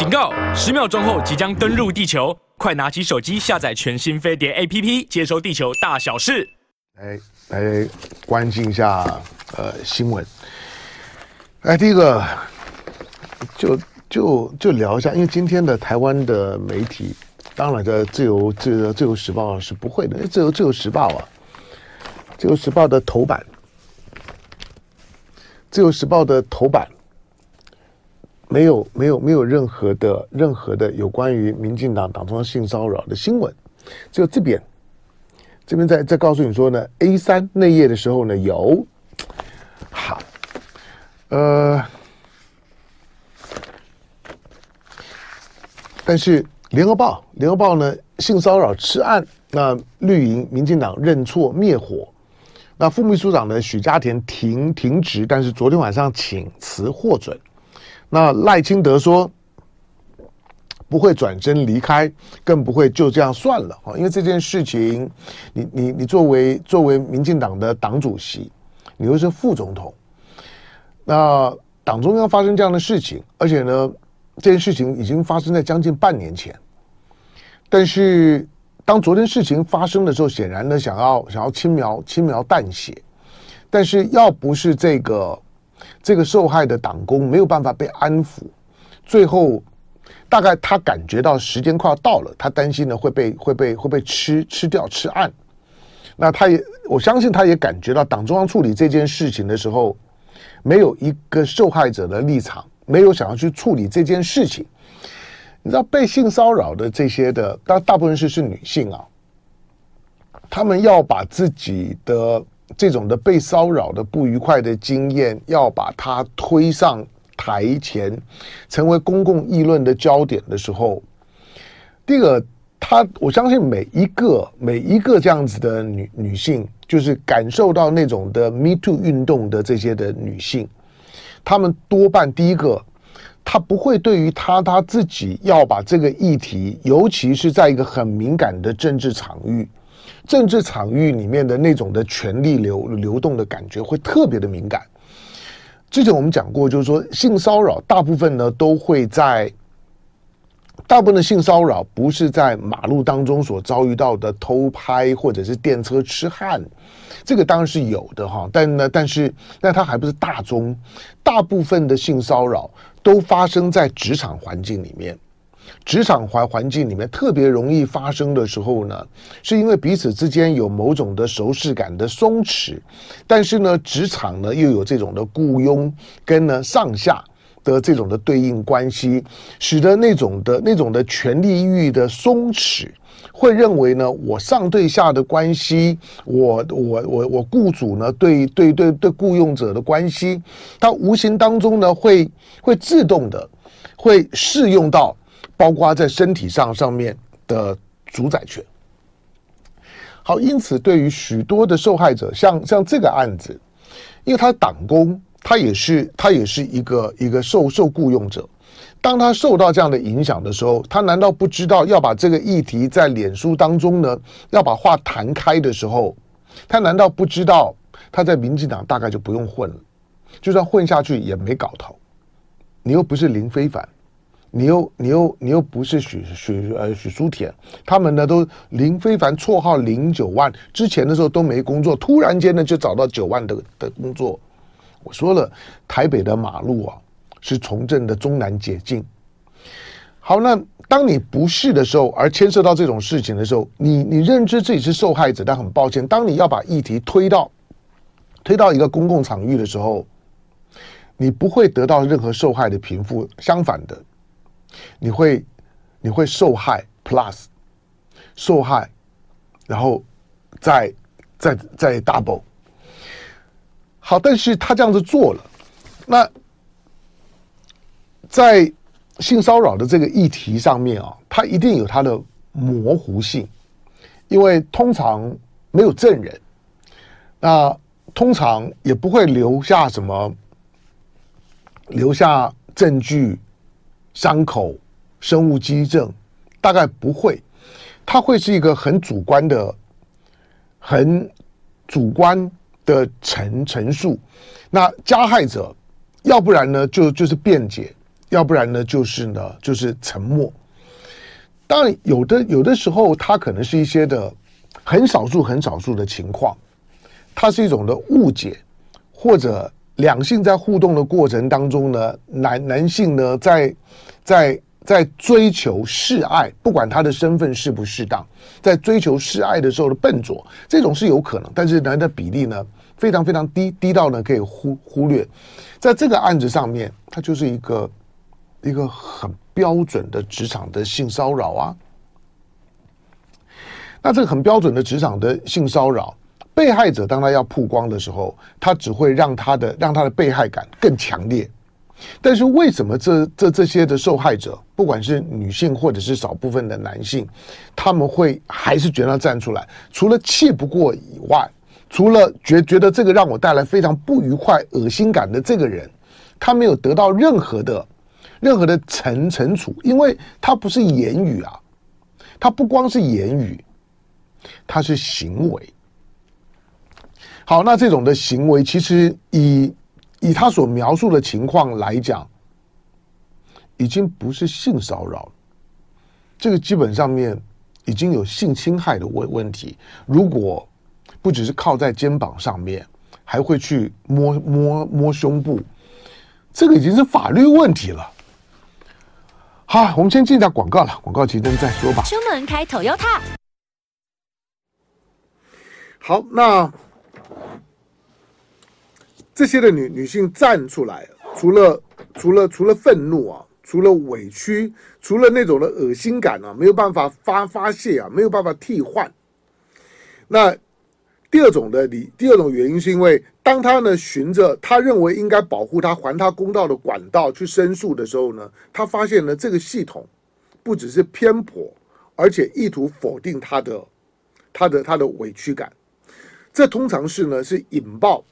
警告！十秒钟后即将登陆地球，快拿起手机下载全新飞碟 APP，接收地球大小事。来来关心一下呃新闻。哎，第一个就就就聊一下，因为今天的台湾的媒体，当然的自由自由自由时报是不会的，自由自由时报啊，自由时报的头版，自由时报的头版。没有没有没有任何的任何的有关于民进党党中央性骚扰的新闻，只有这边，这边在在告诉你说呢，A 三内页的时候呢有，好，呃，但是联合报联合报呢性骚扰吃案，那绿营民进党认错灭火，那副秘书长呢许家田停停职，但是昨天晚上请辞获准。那赖清德说不会转身离开，更不会就这样算了啊！因为这件事情，你你你作为作为民进党的党主席，你又是副总统，那党中央发生这样的事情，而且呢，这件事情已经发生在将近半年前。但是当昨天事情发生的时候，显然呢，想要想要轻描轻描淡写，但是要不是这个。这个受害的党工没有办法被安抚，最后大概他感觉到时间快要到了，他担心呢会被会被会被吃吃掉吃案。那他也我相信他也感觉到党中央处理这件事情的时候，没有一个受害者的立场，没有想要去处理这件事情。你知道被性骚扰的这些的，大大部分是是女性啊，他们要把自己的。这种的被骚扰的不愉快的经验，要把它推上台前，成为公共议论的焦点的时候，第一个，他我相信每一个每一个这样子的女女性，就是感受到那种的 Me Too 运动的这些的女性，她们多半第一个，她不会对于她她自己要把这个议题，尤其是在一个很敏感的政治场域。政治场域里面的那种的权力流流动的感觉会特别的敏感。之前我们讲过，就是说性骚扰大部分呢都会在，大部分的性骚扰不是在马路当中所遭遇到的偷拍或者是电车痴汉，这个当然是有的哈，但呢，但是那它还不是大宗，大部分的性骚扰都发生在职场环境里面。职场环环境里面特别容易发生的时候呢，是因为彼此之间有某种的熟识感的松弛，但是呢，职场呢又有这种的雇佣跟呢上下的这种的对应关系，使得那种的那种的权力欲的松弛，会认为呢，我上对下的关系，我我我我雇主呢对对对对雇佣者的关系，它无形当中呢会会自动的会适用到。包括在身体上上面的主宰权。好，因此对于许多的受害者，像像这个案子，因为他党工，他也是他也是一个一个受受雇佣者。当他受到这样的影响的时候，他难道不知道要把这个议题在脸书当中呢，要把话谈开的时候，他难道不知道他在民进党大概就不用混了？就算混下去也没搞头，你又不是林非凡。你又你又你又不是许许呃许书田，他们呢都林非凡绰号零九万，之前的时候都没工作，突然间呢就找到九万的的工作。我说了，台北的马路啊是从政的中南捷径。好，那当你不是的时候，而牵涉到这种事情的时候，你你认知自己是受害者，但很抱歉，当你要把议题推到推到一个公共场域的时候，你不会得到任何受害的平复，相反的。你会，你会受害 plus 受害，然后再再再 double。好，但是他这样子做了，那在性骚扰的这个议题上面啊，他一定有他的模糊性，因为通常没有证人，那通常也不会留下什么，留下证据。伤口、生物基证，大概不会，它会是一个很主观的、很主观的陈陈述。那加害者，要不然呢，就就是辩解，要不然呢就是呢就是沉默。当然有的有的时候，它可能是一些的很少数很少数的情况，它是一种的误解，或者两性在互动的过程当中呢，男男性呢在在在追求示爱，不管他的身份适不适当，在追求示爱的时候的笨拙，这种是有可能，但是男的比例呢非常非常低，低到呢可以忽忽略。在这个案子上面，它就是一个一个很标准的职场的性骚扰啊。那这个很标准的职场的性骚扰，被害者当他要曝光的时候，他只会让他的让他的被害感更强烈。但是为什么这这这些的受害者，不管是女性或者是少部分的男性，他们会还是觉得站出来？除了气不过以外，除了觉觉得这个让我带来非常不愉快、恶心感的这个人，他没有得到任何的任何的惩惩处，因为他不是言语啊，他不光是言语，他是行为。好，那这种的行为其实以。以他所描述的情况来讲，已经不是性骚扰，这个基本上面已经有性侵害的问问题。如果不只是靠在肩膀上面，还会去摸摸摸胸部，这个已经是法律问题了。好，我们先进一下广告了，广告期间再说吧。出门开 Toyota。好，那。这些的女女性站出来，除了除了除了愤怒啊，除了委屈，除了那种的恶心感啊，没有办法发发泄啊，没有办法替换。那第二种的理，第二种原因是因为，当他呢循着他认为应该保护他、还他公道的管道去申诉的时候呢，他发现呢这个系统不只是偏颇，而且意图否定他的他的他的委屈感。这通常是呢是引爆。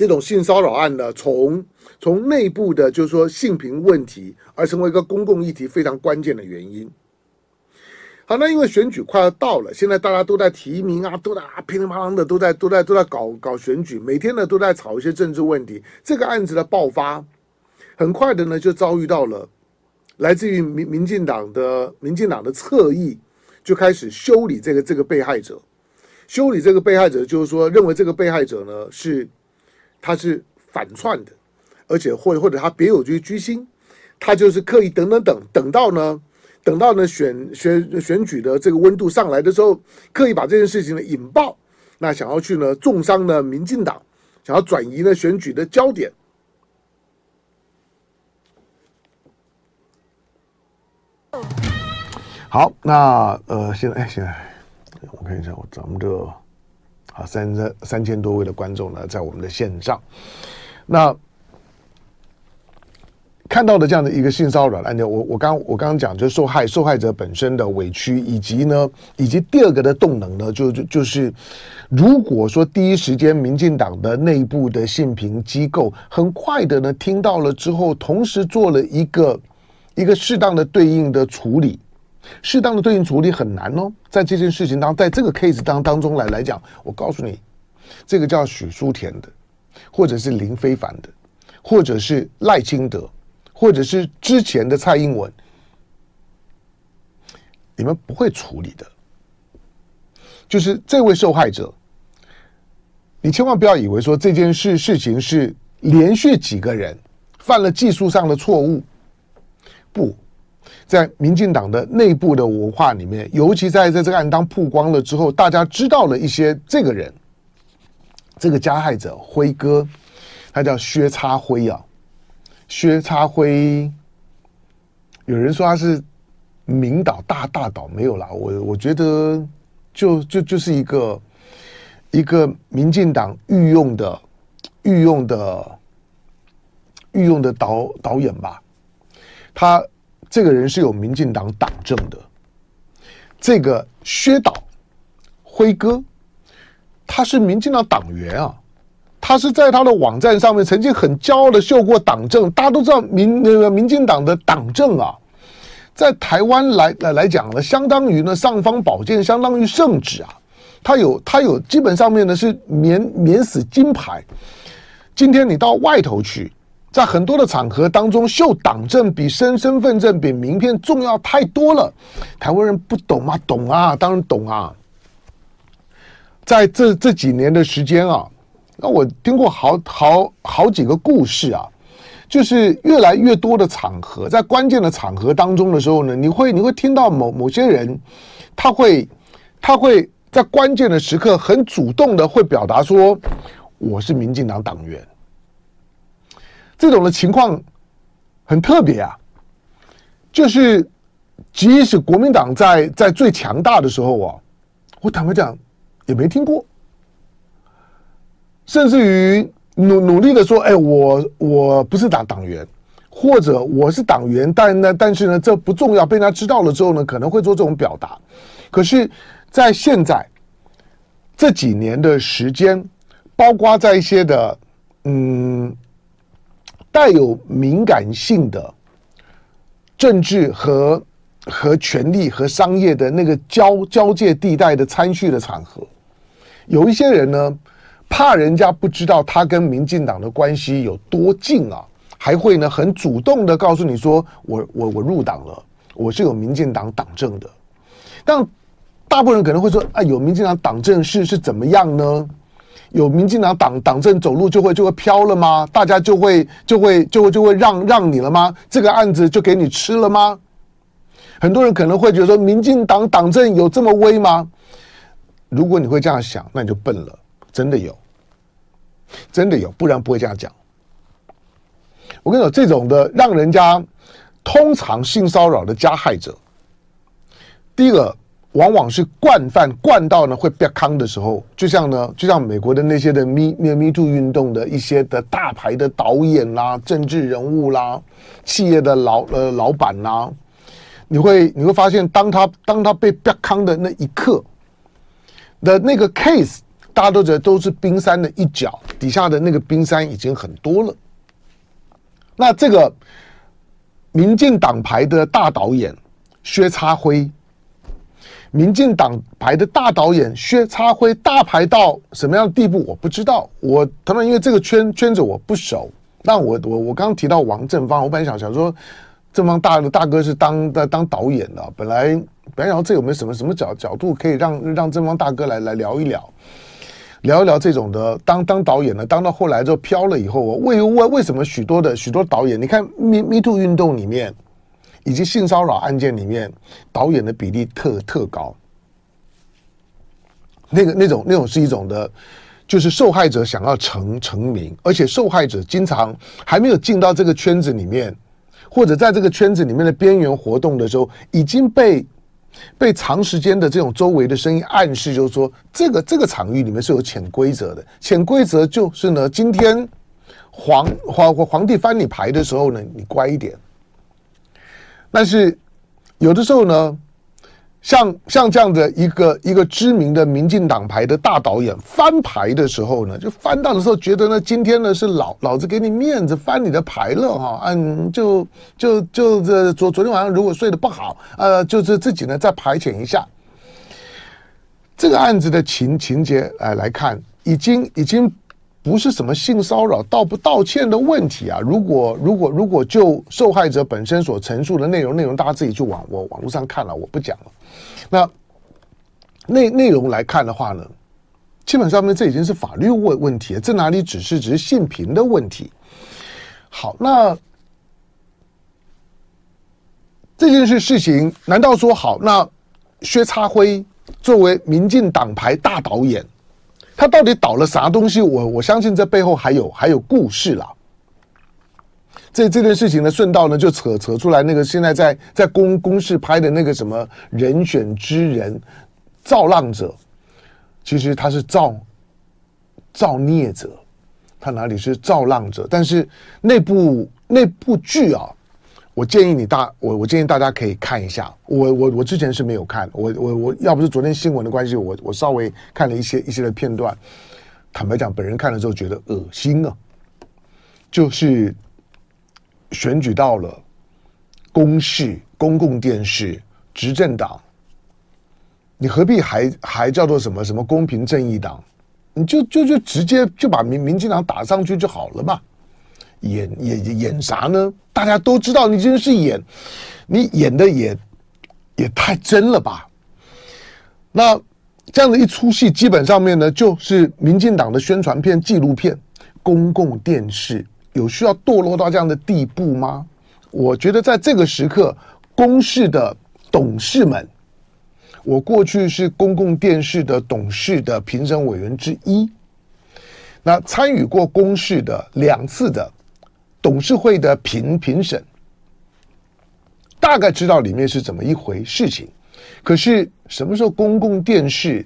这种性骚扰案呢，从从内部的，就是说性平问题，而成为一个公共议题非常关键的原因。好，那因为选举快要到了，现在大家都在提名啊，都在啊噼里啪啦的都在都在都在搞搞选举，每天呢都在吵一些政治问题。这个案子的爆发，很快的呢就遭遇到了来自于民民进党的民进党的侧翼，就开始修理这个这个被害者，修理这个被害者，就是说认为这个被害者呢是。他是反串的，而且或或者他别有居居心，他就是刻意等等等等到呢，等到呢选选选举的这个温度上来的时候，刻意把这件事情呢引爆，那想要去呢重伤呢民进党，想要转移呢选举的焦点。好，那呃现在哎现在我看一下我咱们这。啊，三三三千多位的观众呢，在我们的线上，那看到的这样的一个性骚扰案件，我我刚我刚刚讲，就是受害受害者本身的委屈，以及呢，以及第二个的动能呢，就就就是，如果说第一时间民进党的内部的性平机构很快的呢听到了之后，同时做了一个一个适当的对应的处理。适当的对应处理很难哦，在这件事情当，在这个 case 当当中来来讲，我告诉你，这个叫许淑田的，或者是林非凡的，或者是赖清德，或者是之前的蔡英文，你们不会处理的。就是这位受害者，你千万不要以为说这件事事情是连续几个人犯了技术上的错误，不。在民进党的内部的文化里面，尤其在在这个案当曝光了之后，大家知道了一些这个人，这个加害者辉哥，他叫薛插辉啊，薛插辉，有人说他是明导大大导没有啦，我我觉得就就就是一个一个民进党御用的御用的御用的导导演吧，他。这个人是有民进党党政的，这个薛导辉哥，他是民进党党员啊，他是在他的网站上面曾经很骄傲的秀过党政，大家都知道民那个民进党的党政啊，在台湾来来来讲呢，相当于呢尚方宝剑，相当于圣旨啊，他有他有基本上面呢是免免死金牌，今天你到外头去。在很多的场合当中，秀党证比身身份证比名片重要太多了。台湾人不懂吗？懂啊，当然懂啊。在这这几年的时间啊，那我听过好好好几个故事啊，就是越来越多的场合，在关键的场合当中的时候呢，你会你会听到某某些人，他会他会在关键的时刻很主动的会表达说，我是民进党党员。这种的情况很特别啊，就是即使国民党在在最强大的时候啊，我坦白讲也没听过，甚至于努努力的说，哎，我我不是党党员，或者我是党员，但呢，但是呢，这不重要，被他知道了之后呢，可能会做这种表达。可是，在现在这几年的时间，包括在一些的嗯。带有敏感性的政治和和权力和商业的那个交交界地带的参叙的场合，有一些人呢，怕人家不知道他跟民进党的关系有多近啊，还会呢很主动的告诉你说我：“我我入党了，我是有民进党党证的。”但大部分人可能会说：“啊，有民进党党证是是怎么样呢？”有民进党党党政走路就会就会飘了吗？大家就会就会就会就会让让你了吗？这个案子就给你吃了吗？很多人可能会觉得说，民进党党政有这么威吗？如果你会这样想，那你就笨了。真的有，真的有，不然不会这样讲。我跟你说，这种的让人家通常性骚扰的加害者，第一个。往往是惯犯，惯到呢会被康的时候，就像呢，就像美国的那些的 Me Me Too 运动的一些的大牌的导演啦、政治人物啦、企业的老呃老板啦，你会你会发现，当他当他被被康的那一刻的那个 case，大家都觉得都是冰山的一角，底下的那个冰山已经很多了。那这个民进党牌的大导演薛插辉。民进党牌的大导演薛插辉大牌到什么样的地步？我不知道。我他们因为这个圈圈子我不熟。那我我我刚提到王正方，我本来想想说，正方大大哥是当的当导演的，本来本来想说这有没有什么什么角角度可以让让正方大哥来来聊一聊，聊一聊这种的当当导演的，当到后来就飘了以后，我为为为什么许多的许多导演，你看 Me Me Too 运动里面。以及性骚扰案件里面，导演的比例特特高。那个那种那种是一种的，就是受害者想要成成名，而且受害者经常还没有进到这个圈子里面，或者在这个圈子里面的边缘活动的时候，已经被被长时间的这种周围的声音暗示，就是说这个这个场域里面是有潜规则的。潜规则就是呢，今天皇皇皇帝翻你牌的时候呢，你乖一点。但是有的时候呢，像像这样的一个一个知名的民进党牌的大导演翻牌的时候呢，就翻到的时候觉得呢，今天呢是老老子给你面子翻你的牌了哈，嗯，就就就这昨昨天晚上如果睡得不好，呃，就是自己呢再排遣一下。这个案子的情情节来来看，已经已经。不是什么性骚扰道不道歉的问题啊！如果如果如果就受害者本身所陈述的内容内容，大家自己去网我网络上看了，我不讲了。那内内容来看的话呢，基本上面这已经是法律问问题，这哪里只是只是性平的问题？好，那这件事事情难道说好？那薛插辉作为民进党牌大导演。他到底导了啥东西？我我相信这背后还有还有故事啦。这这件事情呢，顺道呢就扯扯出来那个现在在在公公视拍的那个什么人选之人造浪者，其实他是造造孽者，他哪里是造浪者？但是那部那部剧啊。我建议你大我我建议大家可以看一下，我我我之前是没有看，我我我要不是昨天新闻的关系，我我稍微看了一些一些的片段，坦白讲，本人看了之后觉得恶心啊，就是选举到了公视公共电视执政党，你何必还还叫做什么什么公平正义党？你就就就直接就把民民进党打上去就好了嘛。演演演啥呢？大家都知道你真是演，你演的也也太真了吧？那这样的一出戏，基本上面呢，就是民进党的宣传片、纪录片、公共电视，有需要堕落到这样的地步吗？我觉得在这个时刻，公视的董事们，我过去是公共电视的董事的评审委员之一，那参与过公视的两次的董事会的评评审，大概知道里面是怎么一回事情。可是什么时候公共电视？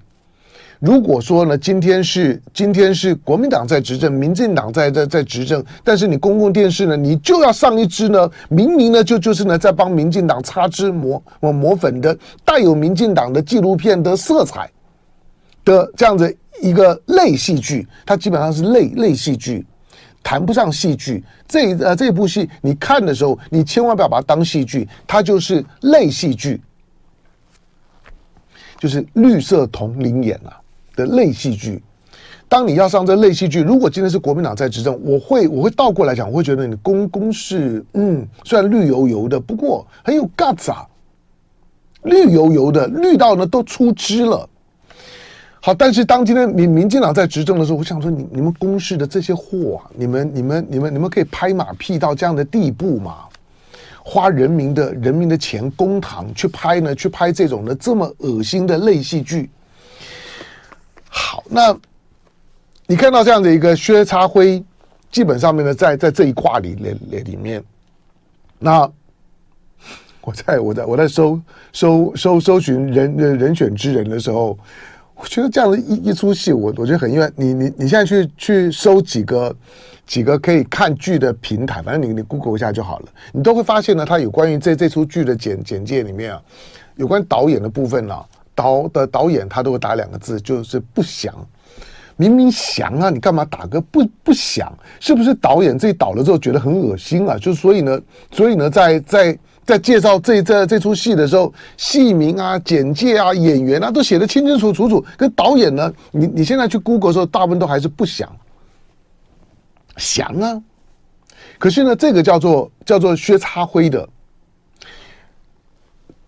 如果说呢，今天是今天是国民党在执政，民进党在在在执政，但是你公共电视呢，你就要上一支呢，明明呢就就是呢在帮民进党擦脂抹抹抹粉的，带有民进党的纪录片的色彩的这样子一个类戏剧，它基本上是类类戏剧，谈不上戏剧。这呃这部戏你看的时候，你千万不要把它当戏剧，它就是类戏剧。就是绿色同林演啊的类戏剧，当你要上这类戏剧，如果今天是国民党在执政，我会我会倒过来讲，我会觉得你公公是，嗯，虽然绿油油的，不过很有 guts 啊，绿油油的，绿到呢都出汁了。好，但是当今天民民进党在执政的时候，我想说你，你们公示的这些货啊，你们你们你们你们可以拍马屁到这样的地步吗？花人民的人民的钱公堂去拍呢，去拍这种的这么恶心的类戏剧。好，那你看到这样的一个薛插辉，基本上面呢，在在这一卦里里里面，那我在我在我在搜搜搜搜寻人人选之人的时候，我觉得这样的一一出戏，我我觉得很意外。你你你现在去去搜几个。几个可以看剧的平台，反正你你 Google 一下就好了，你都会发现呢，它有关于这这出剧的简简介里面啊，有关导演的部分、啊，导的导演他都会打两个字，就是不详。明明详啊，你干嘛打个不不详？是不是导演自己导了之后觉得很恶心啊？就所以呢，所以呢，在在在介绍这这这出戏的时候，戏名啊、简介啊、演员啊都写得清清楚楚楚。跟导演呢，你你现在去 Google 的时候，大部分都还是不详。详啊，可是呢，这个叫做叫做薛插辉的。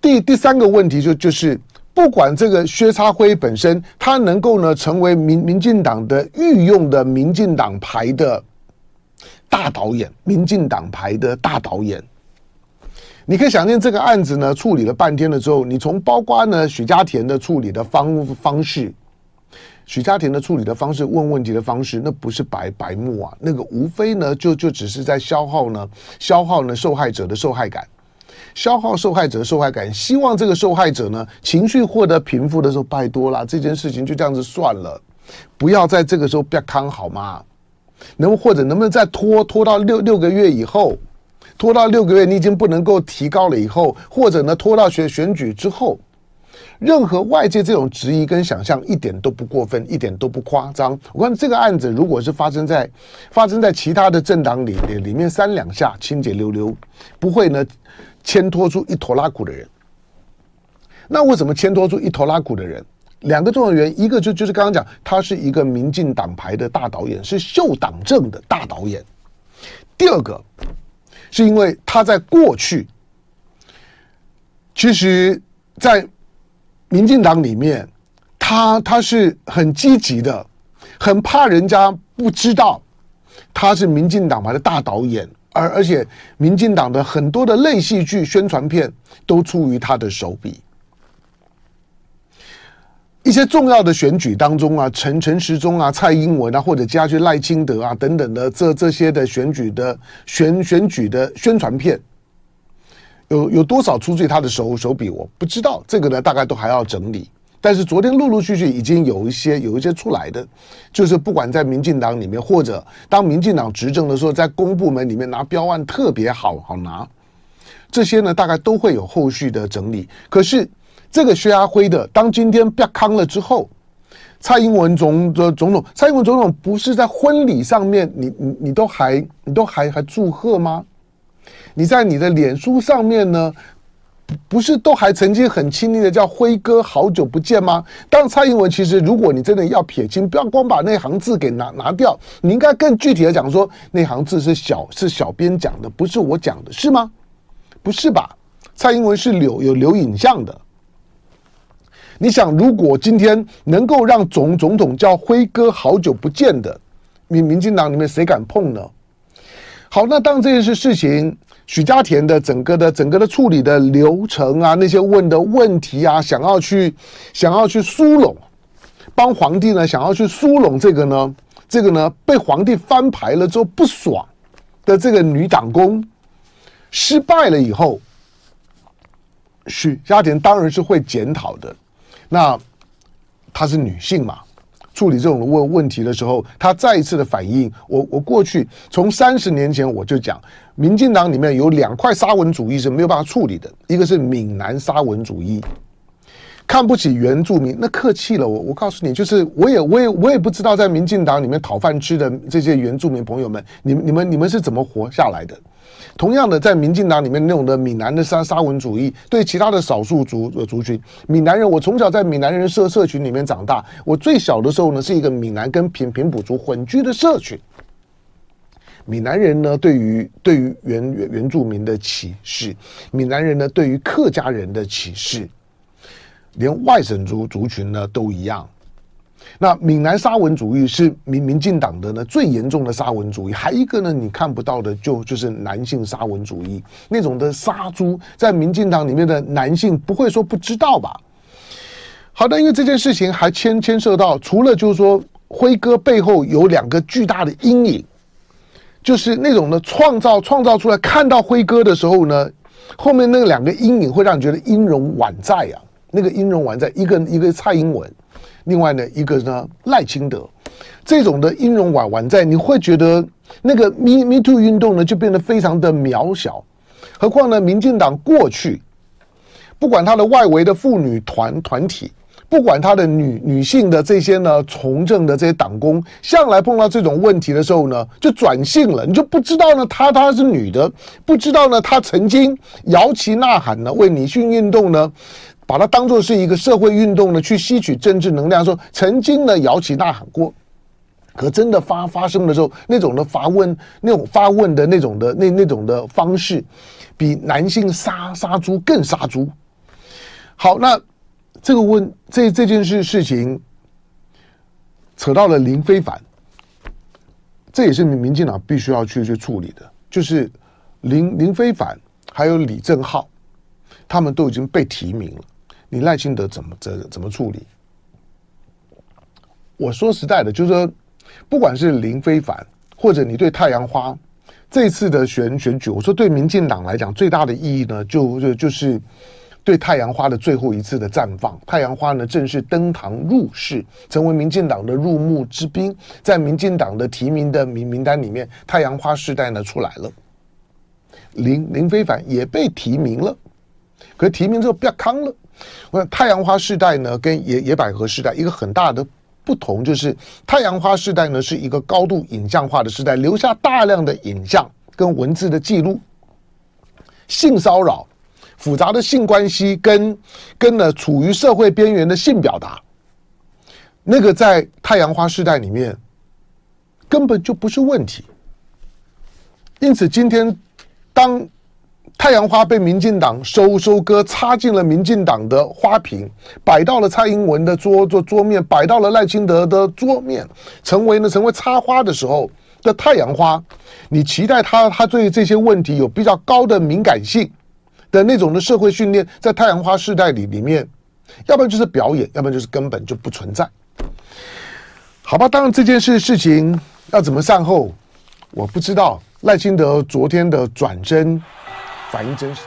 第第三个问题就就是，不管这个薛插辉本身，他能够呢成为民民进党的御用的民进党牌的大导演，民进党牌的大导演，你可以想见这个案子呢处理了半天了之后，你从包括呢许家田的处理的方方式。许家田的处理的方式，问问题的方式，那不是白白目啊，那个无非呢，就就只是在消耗呢，消耗呢受害者的受害感，消耗受害者的受害感，希望这个受害者呢情绪获得平复的时候，拜托啦，这件事情就这样子算了，不要在这个时候不要康好吗？能或者能不能再拖拖到六六个月以后，拖到六个月你已经不能够提高了以后，或者呢拖到选选举之后。任何外界这种质疑跟想象一点都不过分，一点都不夸张。我看这个案子如果是发生在发生在其他的政党里里面，三两下清洁溜溜，不会呢牵拖出一拖拉库的人。那为什么牵拖出一拖拉库的人？两个重要原因，一个就就是刚刚讲，他是一个民进党牌的大导演，是秀党政的大导演。第二个是因为他在过去，其实，在民进党里面，他他是很积极的，很怕人家不知道他是民进党派的大导演，而而且民进党的很多的类戏剧宣传片都出于他的手笔。一些重要的选举当中啊，陈陈时中啊、蔡英文啊，或者加去赖清德啊等等的这这些的选举的选选举的宣传片。有有多少出自他的手手笔？我不知道，这个呢，大概都还要整理。但是昨天陆陆续续已经有一些有一些出来的，就是不管在民进党里面，或者当民进党执政的时候，在公部门里面拿标案特别好好拿，这些呢，大概都会有后续的整理。可是这个薛阿辉的，当今天被康了之后，蔡英文总的总统，蔡英文总统不是在婚礼上面，你你你都还你都还还祝贺吗？你在你的脸书上面呢，不是都还曾经很亲昵的叫辉哥，好久不见吗？当蔡英文其实，如果你真的要撇清，不要光把那行字给拿拿掉，你应该更具体的讲说，那行字是小是小编讲的，不是我讲的，是吗？不是吧？蔡英文是留有留影像的。你想，如果今天能够让总总统叫辉哥，好久不见的，民民进党里面谁敢碰呢？好，那当这件事事情。许家田的整个的整个的处理的流程啊，那些问的问题啊，想要去想要去疏拢，帮皇帝呢，想要去疏拢这个呢，这个呢被皇帝翻牌了之后不爽的这个女党工失败了以后，许家田当然是会检讨的。那她是女性嘛？处理这种问问题的时候，他再一次的反应，我我过去从三十年前我就讲，民进党里面有两块沙文主义是没有办法处理的，一个是闽南沙文主义，看不起原住民，那客气了，我我告诉你，就是我也我也我也不知道在民进党里面讨饭吃的这些原住民朋友们，你们你们你们是怎么活下来的？同样的，在民进党里面那种的闽南的沙沙文主义，对其他的少数族族群，闽南人，我从小在闽南人社社群里面长大，我最小的时候呢，是一个闽南跟平平埔族混居的社群。闽南人呢，对于对于原原原住民的歧视，闽南人呢，对于客家人的歧视，连外省族族群呢都一样。那闽南沙文主义是民民进党的呢最严重的沙文主义，还一个呢你看不到的就就是男性沙文主义那种的杀猪，在民进党里面的男性不会说不知道吧？好的，因为这件事情还牵牵涉到，除了就是说辉哥背后有两个巨大的阴影，就是那种的创造创造出来，看到辉哥的时候呢，后面那两个阴影会让你觉得音容宛在啊，那个音容宛在，一个一个蔡英文。另外呢，一个呢赖清德，这种的音容宛宛在，你会觉得那个 Me Me Too 运动呢就变得非常的渺小。何况呢，民进党过去不管他的外围的妇女团团体，不管他的女女性的这些呢从政的这些党工，向来碰到这种问题的时候呢，就转性了。你就不知道呢，她她是女的，不知道呢，她曾经摇旗呐喊呢，为女性运动呢。把它当作是一个社会运动呢，去吸取政治能量，说曾经呢摇旗呐喊过，可真的发发生的时候，那种的发问，那种发问的那种的那那种的方式，比男性杀杀猪更杀猪。好，那这个问这这件事事情扯到了林非凡，这也是民民进党必须要去去处理的，就是林林非凡还有李正浩，他们都已经被提名了。你赖清德怎么怎怎么处理？我说实在的，就是说，不管是林非凡，或者你对太阳花这次的选选举，我说对民进党来讲最大的意义呢，就就就是对太阳花的最后一次的绽放。太阳花呢正式登堂入室，成为民进党的入幕之宾。在民进党的提名的名名单里面，太阳花世代呢出来了，林林非凡也被提名了，可是提名之后不要康了。我想太阳花世代呢，跟野野百合世代一个很大的不同，就是太阳花世代呢是一个高度影像化的时代，留下大量的影像跟文字的记录，性骚扰、复杂的性关系跟跟呢处于社会边缘的性表达，那个在太阳花世代里面根本就不是问题。因此，今天当。太阳花被民进党收收割，插进了民进党的花瓶，摆到了蔡英文的桌桌桌面，摆到了赖清德的桌面，成为呢成为插花的时候的太阳花。你期待他他对这些问题有比较高的敏感性的那种的社会训练，在太阳花世代里里面，要不然就是表演，要不然就是根本就不存在。好吧，当然这件事事情要怎么善后，我不知道。赖清德昨天的转真。反应真实。